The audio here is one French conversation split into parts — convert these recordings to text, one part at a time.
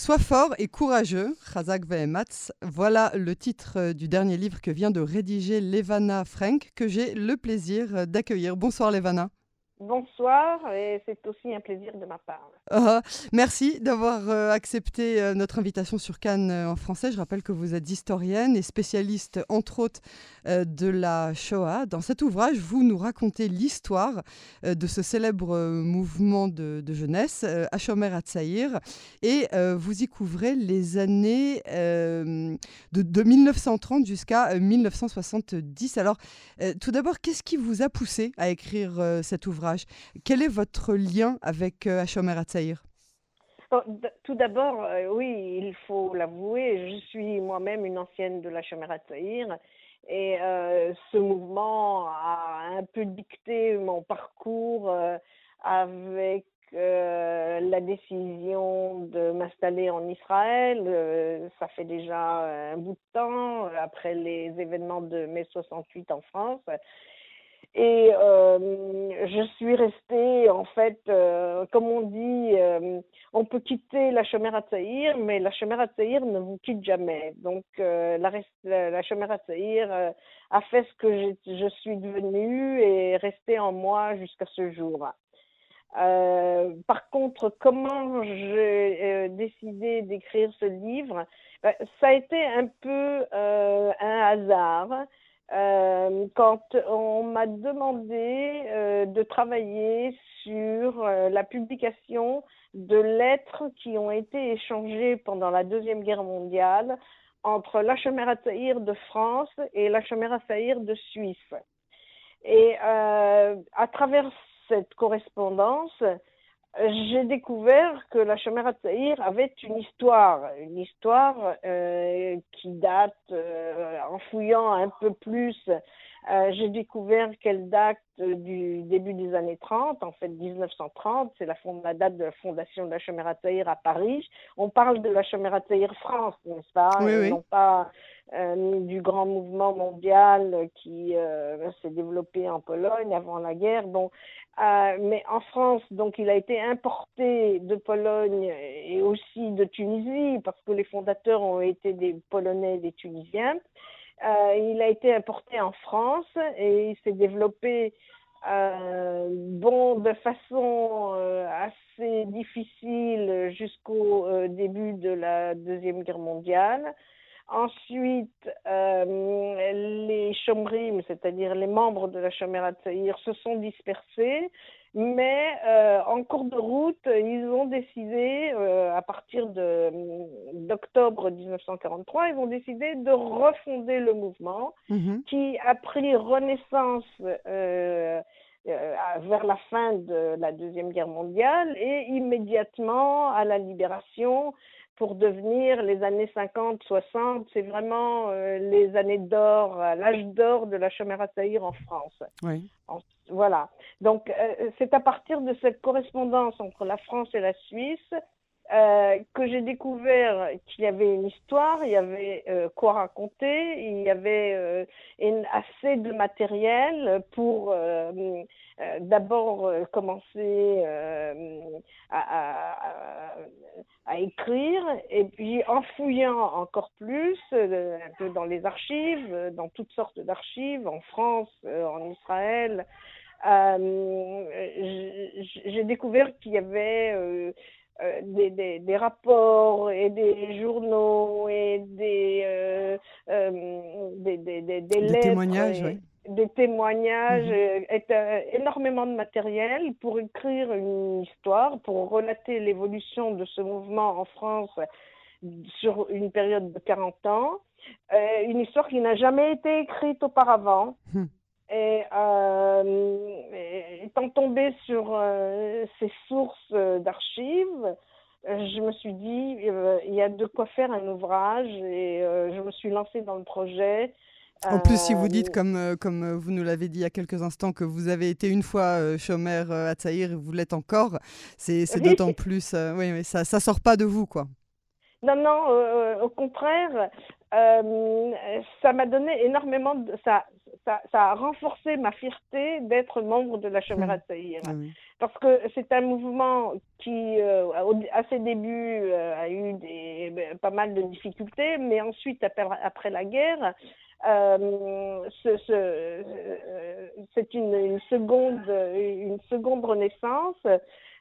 Sois fort et courageux, Razak Vehematz. Voilà le titre euh, du dernier livre que vient de rédiger Levana Frank, que j'ai le plaisir euh, d'accueillir. Bonsoir Levana. Bonsoir, et c'est aussi un plaisir de ma part. Ah, merci d'avoir euh, accepté euh, notre invitation sur Cannes euh, en français. Je rappelle que vous êtes historienne et spécialiste, entre autres, de la Shoah. Dans cet ouvrage, vous nous racontez l'histoire de ce célèbre mouvement de, jeunesse, Hashomer Hatzaïr, et vous y couvrez les années de, de, 1930 jusqu'à 1970. Alors, tout d'abord, qu'est-ce qui vous a poussé à écrire cet ouvrage? Quel est votre lien avec Hashomer Hatzaïr? Tout d'abord, euh, oui, il faut l'avouer, je suis moi-même une ancienne de la Chamerat Tahir et euh, ce mouvement a un peu dicté mon parcours euh, avec la décision de m'installer en Israël. ça fait déjà un bout de temps, après les événements de mai 68 en France. Et euh, je suis restée, en fait, euh, comme on dit, euh, on peut quitter la Shomer Hatzaïr, mais la Shomer Hatzaïr ne vous quitte jamais. Donc, la, la Hatzaïr a fait ce que je suis devenue et est resté en moi jusqu'à ce jour. par contre, comment j'ai décidé d'écrire ce livre? Ben, Ça a été un peu un hasard. Euh, quand on m'a demandé euh, de travailler sur euh, la publication de lettres qui ont été échangées pendant la Deuxième Guerre mondiale entre l'Achemer de France et l'Achemer de Suisse. Et à travers cette correspondance, j'ai découvert que la Shomer Tzaïr avait une histoire, une histoire euh, qui date, euh, en fouillant un peu plus, euh, j'ai découvert qu'elle date du début des années 30, en fait 1930, c'est la, la, date de la fondation de la Shomer Tzaïr à Paris. On parle de la Shomer Tzaïr France, n'est-ce pas? Oui, Non pas du grand mouvement mondial qui s'est développé en Pologne avant la guerre. Bon, euh, mais en France, donc, il a été importé de Pologne et aussi de Tunisie, parce que les fondateurs ont été des Polonais et des Tunisiens. Euh, il a été importé en France et il s'est développé euh, bon, de façon assez difficile jusqu'au début de la Deuxième Guerre mondiale. Ensuite, euh, les Chomrim, c'est-à-dire les membres de la Shomer Tzaïr, se sont dispersés, mais euh, en cours de route, ils ont décidé, euh, à partir d'octobre 1943, ils ont décidé de refonder le mouvement mhm. qui a pris renaissance vers la fin de la Deuxième Guerre mondiale et immédiatement à la libération pour devenir les années 50, 60, c'est vraiment euh, les années d'or, euh, l'âge d'or de la Chamera Saïr en France. Oui. voilà. Donc, euh, c'est à partir de cette correspondance entre la France et la Suisse que j'ai découvert qu'il y avait une histoire, il y avait quoi raconter, il y avait assez de matériel pour euh, d'abord euh, commencer euh, à, écrire et puis en fouillant encore plus un peu dans les archives, dans toutes sortes d'archives, en France, en Israël, j'ai découvert qu'il y avait des, des, rapports et des journaux et des, des, des, des, lettres. témoignages, oui des témoignages, mhm. euh, énormément de matériel pour écrire une histoire, pour relater l'évolution de ce mouvement en France sur une période de 40 ans. Euh, une histoire qui n'a jamais été écrite auparavant. Hmm. Euh, et étant tombée sur ces sources d'archives, je me suis dit, il y a de quoi faire un ouvrage et je me suis lancée dans le projet. En plus, si vous dites, euh, comme, euh, comme euh, vous nous l'avez dit il y a quelques instants, que vous avez été une fois chômeur à Tsaïr et vous l'êtes encore, c'est d'autant plus. oui, mais ça ne sort pas de vous, quoi. Non, non, au contraire, ça m'a donné énormément de, ça, ça, a renforcé ma fierté d'être membre de la Chamera de Saïr. Parce que c'est un mouvement qui, à ses débuts, a eu des, ben, pas mal de difficultés, mais ensuite, après, après la guerre, euh, c'est une, seconde, une seconde renaissance.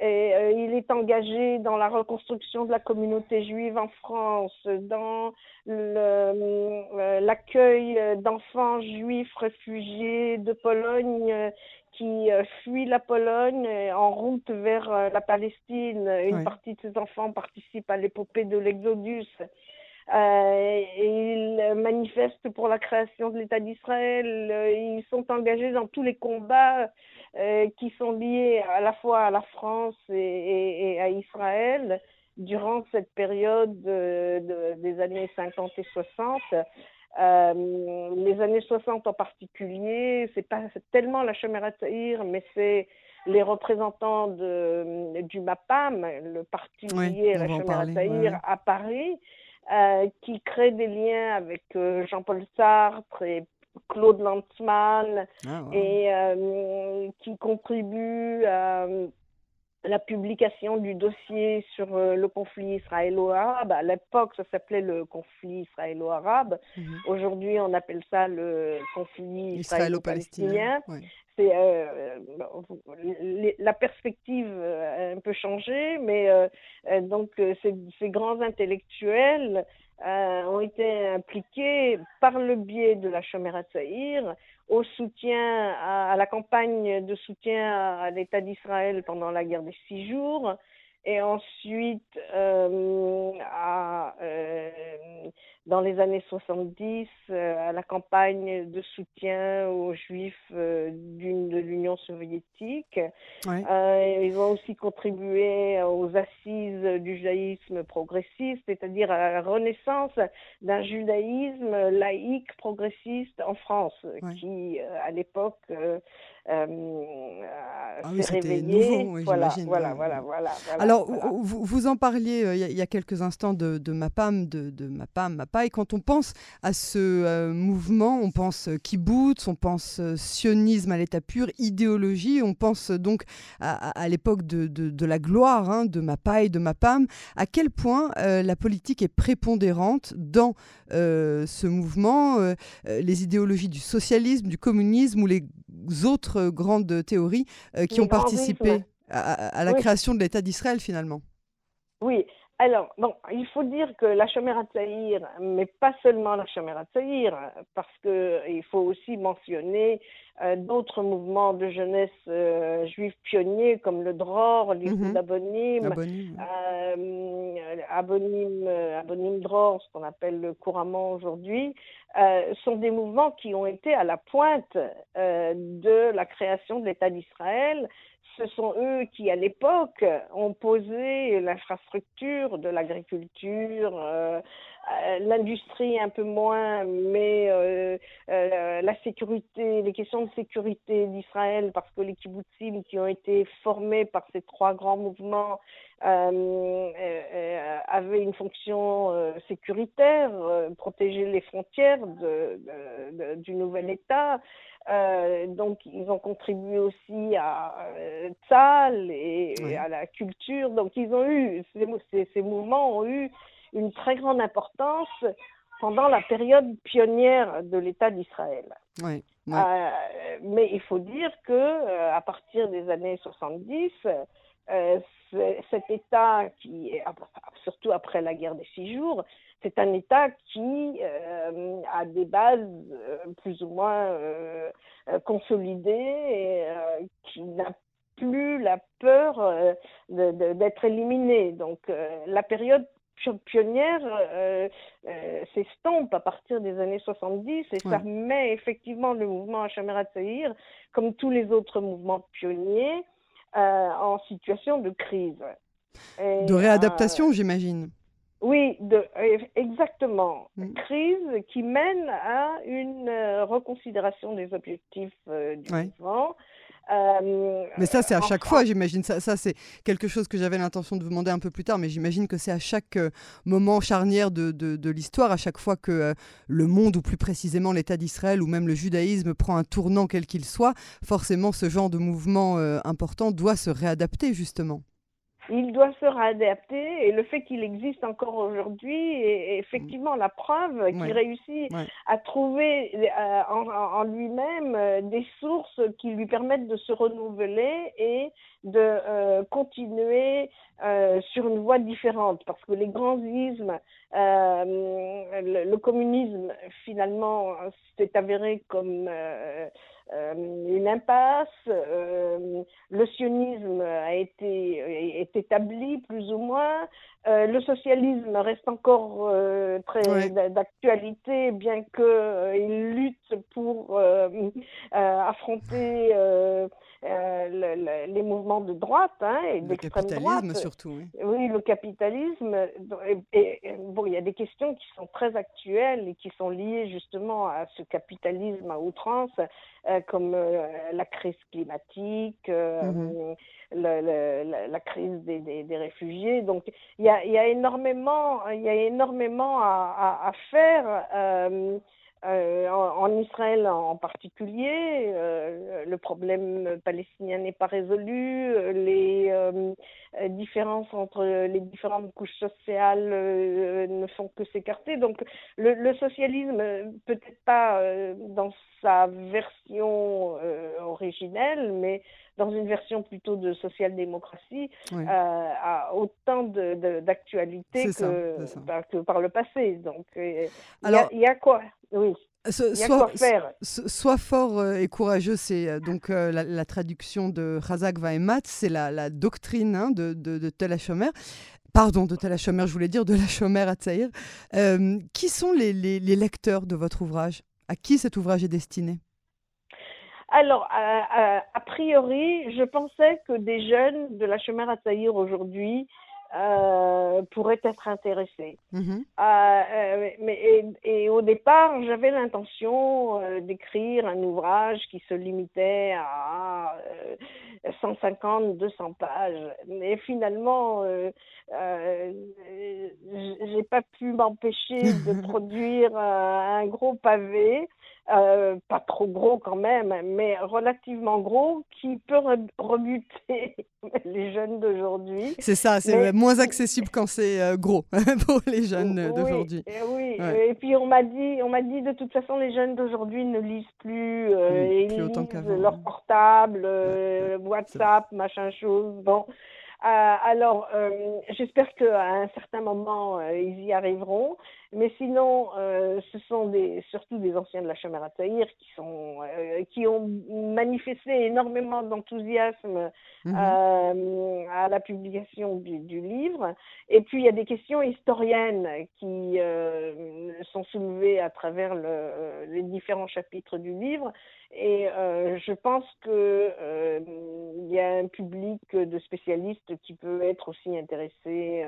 Et euh, il est engagé dans la reconstruction de la communauté juive en France, dans euh, l'accueil d'enfants juifs réfugiés de Pologne qui fuient la Pologne en route vers la Palestine. Une partie de ces enfants participent à l'épopée de l'Exodus. Euh, ils manifestent pour la création de l'État d'Israël. Euh, ils sont engagés dans tous les combats euh, qui sont liés à la fois à la France et, à Israël durant cette période des années 50 et 60. les années 60 en particulier, c'est pas tellement la Shemera Tahir, mais c'est les représentants de, du MAPAM, le parti lié à la Shemera Tahir à Paris, euh, qui crée des liens avec euh, Jean-Paul Sartre et Claude Lanzmann ah, et euh, qui contribue à la publication du dossier sur le conflit israélo-arabe. À l'époque, ça s'appelait le conflit israélo-arabe. Mhm. Aujourd'hui, on appelle ça le conflit israélo-palestinien. Euh, la perspective a un peu changé, mais euh, euh, donc ces, grands intellectuels ont été impliqués par le biais de la Shomera Tzaïr au soutien à, la campagne de soutien à l'État d'Israël pendant la guerre des six jours, et ensuite à dans les années 70 euh, à la campagne de soutien aux juifs euh, de l'Union soviétique. Euh, ils ont aussi contribué aux assises du judaïsme progressiste, c'est-à-dire à la renaissance d'un judaïsme laïque progressiste en France, qui à l'époque euh, ah oui, réveillé. Nouveau, voilà, voilà, voilà, voilà, Alors, Vous, vous, en parliez euh, il y, a quelques instants de, de MAPAM, de, de MAPAM, MAPA, et quand on pense à ce euh, mouvement, on pense kibbutz, on pense sionisme à l'état pur, idéologie, on pense donc à, à l'époque de, de, la gloire hein, de MAPA et de MAPAM. À quel point la politique est prépondérante dans ce mouvement, les idéologies du socialisme, du communisme ou les autres grandes théories euh, qui ont participé à, la création de l'État d'Israël finalement. Oui, alors, bon, il faut dire que la Shomera Tzaïr, mais pas seulement la Shomera Tzaïr, parce qu'il faut aussi mentionner d'autres mouvements de jeunesse euh, juifs pionniers comme le Dror, l'Iroud Abonim, Abonim, Abonim Dror, ce qu'on appelle couramment aujourd'hui, euh, sont des mouvements qui ont été à la pointe euh, de la création de l'État d'Israël. Ce sont eux qui, à l'époque, ont posé l'infrastructure de l'agriculture, euh, l'industrie un peu moins, mais la sécurité, les questions de sécurité d'Israël, parce que les kibbutzim qui ont été formés par ces trois grands mouvements euh, euh, avait une fonction euh, sécuritaire, protéger les frontières de, du nouvel État. donc, ils ont contribué aussi à Tzal et, à la culture. Donc, ils ont eu, ces, ces, mouvements ont eu une très grande importance pendant la période pionnière de l'État d'Israël. Oui, mais il faut dire que à partir des années 70, euh, cet État qui, surtout après la guerre des six jours, c'est un État qui euh, a des bases euh, plus ou moins consolidées et qui n'a plus la peur d'être éliminé. Donc la période pionnière s'estompe à partir des années 70 et ça met effectivement le mouvement Hachamera Tsaïr, comme tous les autres mouvements pionniers, euh, en situation de crise. de réadaptation, euh, j'imagine. Oui, de, exactement. Mm. Crise qui mène à une euh, reconsidération des objectifs du mouvement. Euh, mais ça, c'est à chaque fois, j'imagine. Ça, ça c'est quelque chose que j'avais l'intention de vous demander un peu plus tard, mais j'imagine que c'est à chaque euh, moment charnière de, de, l'histoire, à chaque fois que euh, le monde, ou plus précisément l'État d'Israël, ou même le judaïsme prend un tournant quel qu'il soit, forcément, ce genre de mouvement important doit se réadapter, justement il doit se réadapter et le fait qu'il existe encore aujourd'hui est effectivement la preuve qu'il réussit à trouver euh, en, lui-même euh, des sources qui lui permettent de se renouveler et de euh, continuer sur une voie différente. Parce que les grands ismes, le, communisme finalement s'est avéré comme euh, une impasse. Euh, le sionisme a été est établi plus ou moins. Euh, le socialisme reste encore très d'actualité, bien qu'il lutte pour affronter euh, les mouvements de droite hein, et d'extrême droite. Le capitalisme surtout. Oui, oui le capitalisme. Et, bon, il y a des questions qui sont très actuelles et qui sont liées justement à ce capitalisme à outrance, euh, comme euh, la crise climatique. Mm-hmm. la, crise des, des, réfugiés. Donc, il y a, y a, énormément, y a énormément à, faire. Euh, en, Israël en particulier, euh, le problème palestinien n'est pas résolu, euh, les différences entre les différentes couches sociales ne font que s'écarter. Donc le, socialisme, peut-être pas dans sa version originelle, mais dans une version plutôt de social-démocratie, a autant d'actualité que, bah, que, par le passé. Donc il y, a quoi? Oui. Sois fort euh, et courageux, c'est euh, donc euh, la, traduction de Razak Vaemat, c'est la, doctrine hein, de, de, de Tel Pardon, de Tel je voulais dire de la Chomer à Tsaïr. qui sont les, lecteurs de votre ouvrage? À qui cet ouvrage est destiné? Alors, a priori, je pensais que des jeunes de la Chomer à aujourd'hui euh, pourrait être intéressé. Mhm. Euh, euh, mais, et, au départ, j'avais l'intention d'écrire un ouvrage qui se limitait à 150, 200 pages. Mais finalement, j'ai pas pu m'empêcher de produire un gros pavé. Euh, pas trop gros quand même, mais relativement gros, qui peut rebuter les jeunes d'aujourd'hui. C'est ça, c'est moins accessible quand c'est euh, gros pour les jeunes d'aujourd'hui. Oui, et puis on m'a dit, on m'a dit de toute façon les jeunes d'aujourd'hui ne lisent plus, euh, ils lisent leur portable, WhatsApp, machin chose. Bon. alors, j'espère qu'à un certain moment, ils y arriveront. Mais sinon, euh, ce sont des, surtout des anciens de la Chambre à Tahir qui, sont, euh, qui ont manifesté énormément d'enthousiasme mhm. euh, à la publication du, du, livre. Et puis, il y a des questions historiennes qui sont soulevées à travers le, les différents chapitres du livre. Et je pense qu'il y a un public de spécialistes qui peut être aussi intéressé.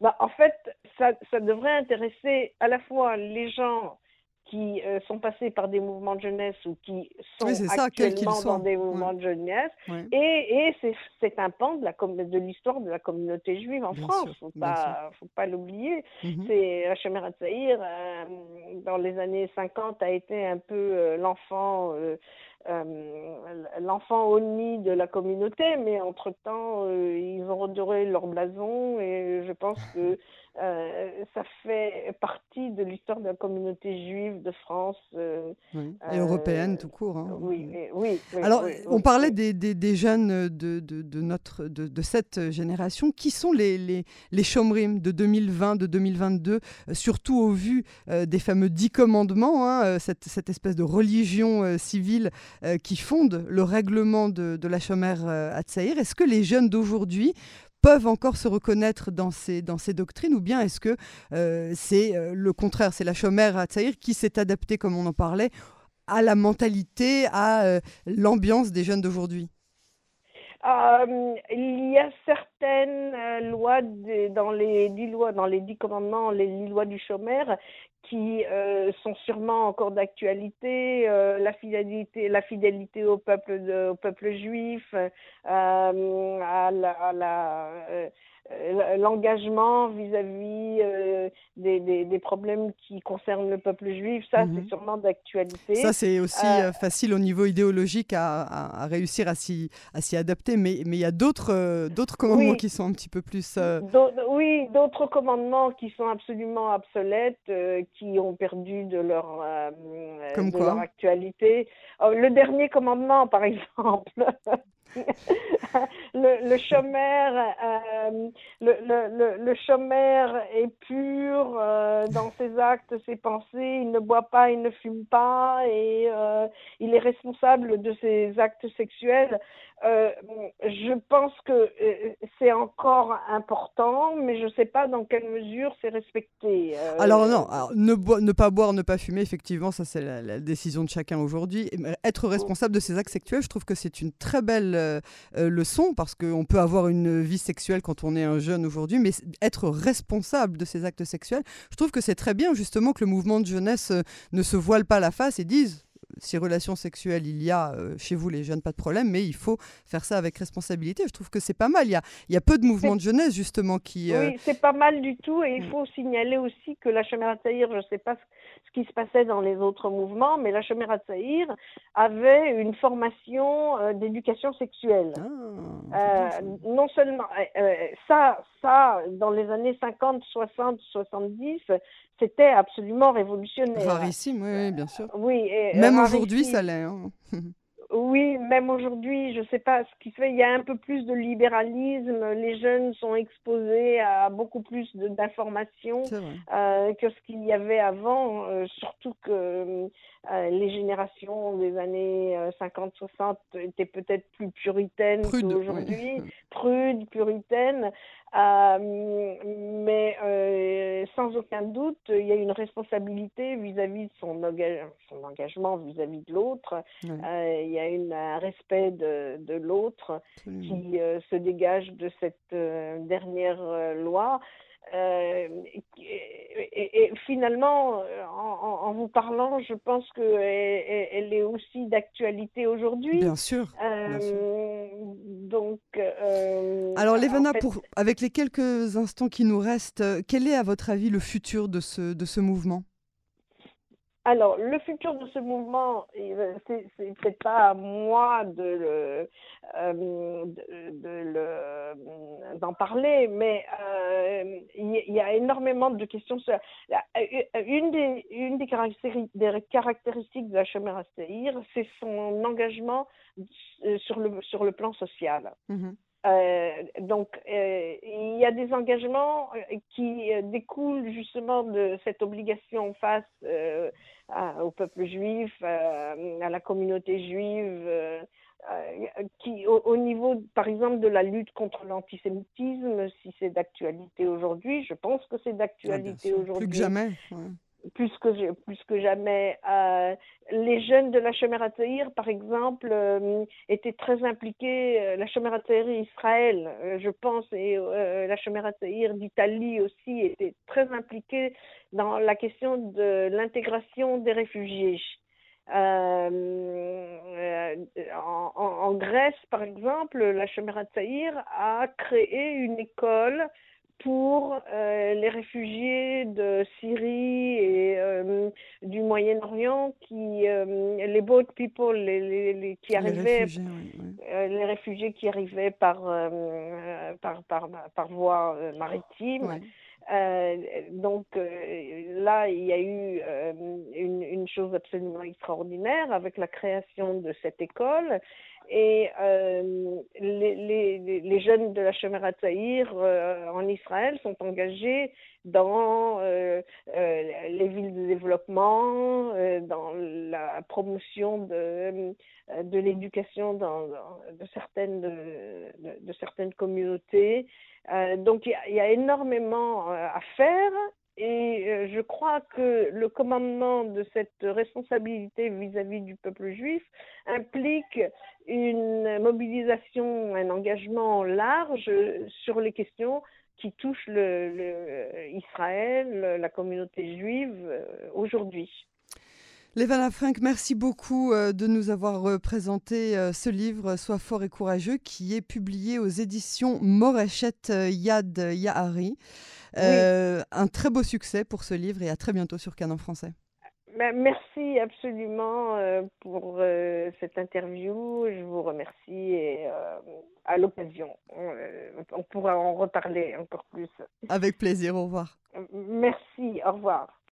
Bah, en fait, ça, ça devrait intéresser intéresser à la fois les gens qui euh, sont passés par des mouvements de jeunesse ou qui sont actuellement dans des mouvements de jeunesse. Et, et c'est un pan de l'histoire de, de, la communauté juive en France. Il ne faut pas, l'oublier. Mm C'est Hachem euh, dans les années 50, a été un peu euh, l'enfant l'enfant au nid de la communauté, mais entre-temps, ils ont redoré leur blason et je pense que euh, ça fait partie de l'histoire de la communauté juive de France. et européenne tout court. Hein. Oui, oui, Alors, on parlait des, des, jeunes de, de, de notre, de, de, cette génération. Qui sont les, les, les chomrim de 2020, de 2022, surtout au vu des fameux dix commandements, hein, cette, cette, espèce de religion civile euh, qui fondent le règlement de, la chômère euh, à Tsaïr. Est-ce que les jeunes d'aujourd'hui peuvent encore se reconnaître dans ces, dans ces doctrines ou bien est-ce que euh, c'est le contraire, c'est la chômère à Tsaïr qui s'est adaptée, comme on en parlait, à la mentalité, à l'ambiance des jeunes d'aujourd'hui? Euh, il y a certaines euh, lois dans les dix lois, dans les dix commandements, les dix lois du chômeur qui euh, sont sûrement encore d'actualité, la fidélité, la fidélité au peuple, au peuple juif, à la, à la euh, l'engagement vis-à-vis euh, des, des, problèmes qui concernent le peuple juif, ça c'est mhm. sûrement d'actualité. Ça c'est aussi euh, facile au niveau idéologique à, à, réussir à s'y adapter, mais il y a d'autres d'autres commandements qui sont un petit peu plus... Oui, d'autres commandements qui sont absolument obsolètes, qui ont perdu de leur, de leur actualité. Oh, le dernier commandement par exemple. le, le chômeur, euh, le, le, le, chômeur est pur euh, dans ses actes, ses pensées. Il ne boit pas, il ne fume pas et euh, il est responsable de ses actes sexuels. Euh, je pense que euh, c'est encore important, mais je ne sais pas dans quelle mesure c'est respecté. Euh. Alors non, ne, ne, pas boire, ne pas fumer, effectivement, ça c'est la, décision de chacun aujourd'hui. Être responsable de ses actes sexuels, je trouve que c'est une très belle leçon parce qu'on peut avoir une vie sexuelle quand on est un jeune aujourd'hui, mais être responsable de ses actes sexuels, je trouve que c'est très bien justement que le mouvement de jeunesse ne se voile pas la face et dise si relations sexuelles il y a euh, chez vous les jeunes, pas de problème, mais il faut faire ça avec responsabilité. Je trouve que c'est pas mal. Il y a, il y a peu de mouvements de jeunesse justement qui. Euh, oui, c'est pas mal du tout. Et il mm. faut signaler aussi que la Chemin Tahir, je ne sais pas ce qui se passait dans les autres mouvements, mais la Chemin Tahir avait une formation euh, d'éducation sexuelle. Ah, non seulement ça, ça, dans les années 50, 60, 70, c'était absolument révolutionnaire. Rarissime, oui, bien sûr. Oui, même aujourd'hui, ça l'est. Hein. Oui, même aujourd'hui, je ne sais pas ce qui se fait. Il y a un peu plus de libéralisme. Les jeunes sont exposés à beaucoup plus d'informations euh, que ce qu'il y avait avant. Euh, surtout que euh, les générations des années 50-60 étaient peut-être plus puritaines qu'aujourd'hui, prudes, puritaines. Mais sans aucun doute, il y a une responsabilité vis-à-vis de son, son engagement vis-à-vis de l'autre. il y a a un respect de, de l'autre qui euh, se dégage de cette euh, dernière euh, loi. Et, finalement, en, vous parlant, je pense qu'elle elle est aussi d'actualité aujourd'hui. Bien sûr. Donc. Alors, Lévana, pour, avec les quelques instants qui nous restent, quel est, à votre avis, le futur de ce, de ce mouvement? Alors, le futur de ce mouvement, c'est peut-être pas à moi de euh, d'en parler, mais euh, il y, a énormément de questions. Sur, une des, caractéristiques, des caractéristiques de la Chemera c'est son engagement euh, sur le, sur le plan social. Mm-hmm. Euh, donc, euh, il y a des engagements euh, qui découlent justement de cette obligation face au peuple juif, à la communauté juive, qui, au, niveau, par exemple, de la lutte contre l'antisémitisme, si c'est d'actualité aujourd'hui, je pense que c'est d'actualité aujourd'hui. Plus que jamais plus que, plus que jamais. Euh, les jeunes de la Tahir, par exemple, euh, étaient très impliqués. Euh, la Tahir Israël, je pense, et la Tahir d'Italie aussi étaient très impliqués dans la question de l'intégration des réfugiés. En, Grèce, par exemple, la Tahir a créé une école pour euh, les réfugiés de Syrie et euh, du Moyen-Orient, qui euh, les boat people, les, les, qui arrivaient, les réfugiés, qui arrivaient par par, par, par voie maritime. donc là, il y a eu une, une, chose absolument extraordinaire avec la création de cette école et euh, les, les, les, jeunes de la Shemera Tahir euh, en Israël sont engagés dans euh, les villes de développement, dans la promotion de, de l'éducation dans, de, certaines, de, de, certaines communautés. donc il y, a énormément à faire et je crois que le commandement de cette responsabilité vis-à-vis du peuple juif implique une mobilisation, un engagement large sur les questions qui touchent le, Israël, la communauté juive aujourd'hui. Levana Frank, merci beaucoup euh, de nous avoir euh, présenté euh, ce livre, Sois fort et courageux, qui est publié aux éditions Moreshet Yad Yahari. Un très beau succès pour ce livre et à très bientôt sur Canon français. Ben, merci absolument pour cette interview. Je vous remercie et à l'occasion, on pourra en reparler encore plus. Avec plaisir, au revoir. Merci, au revoir.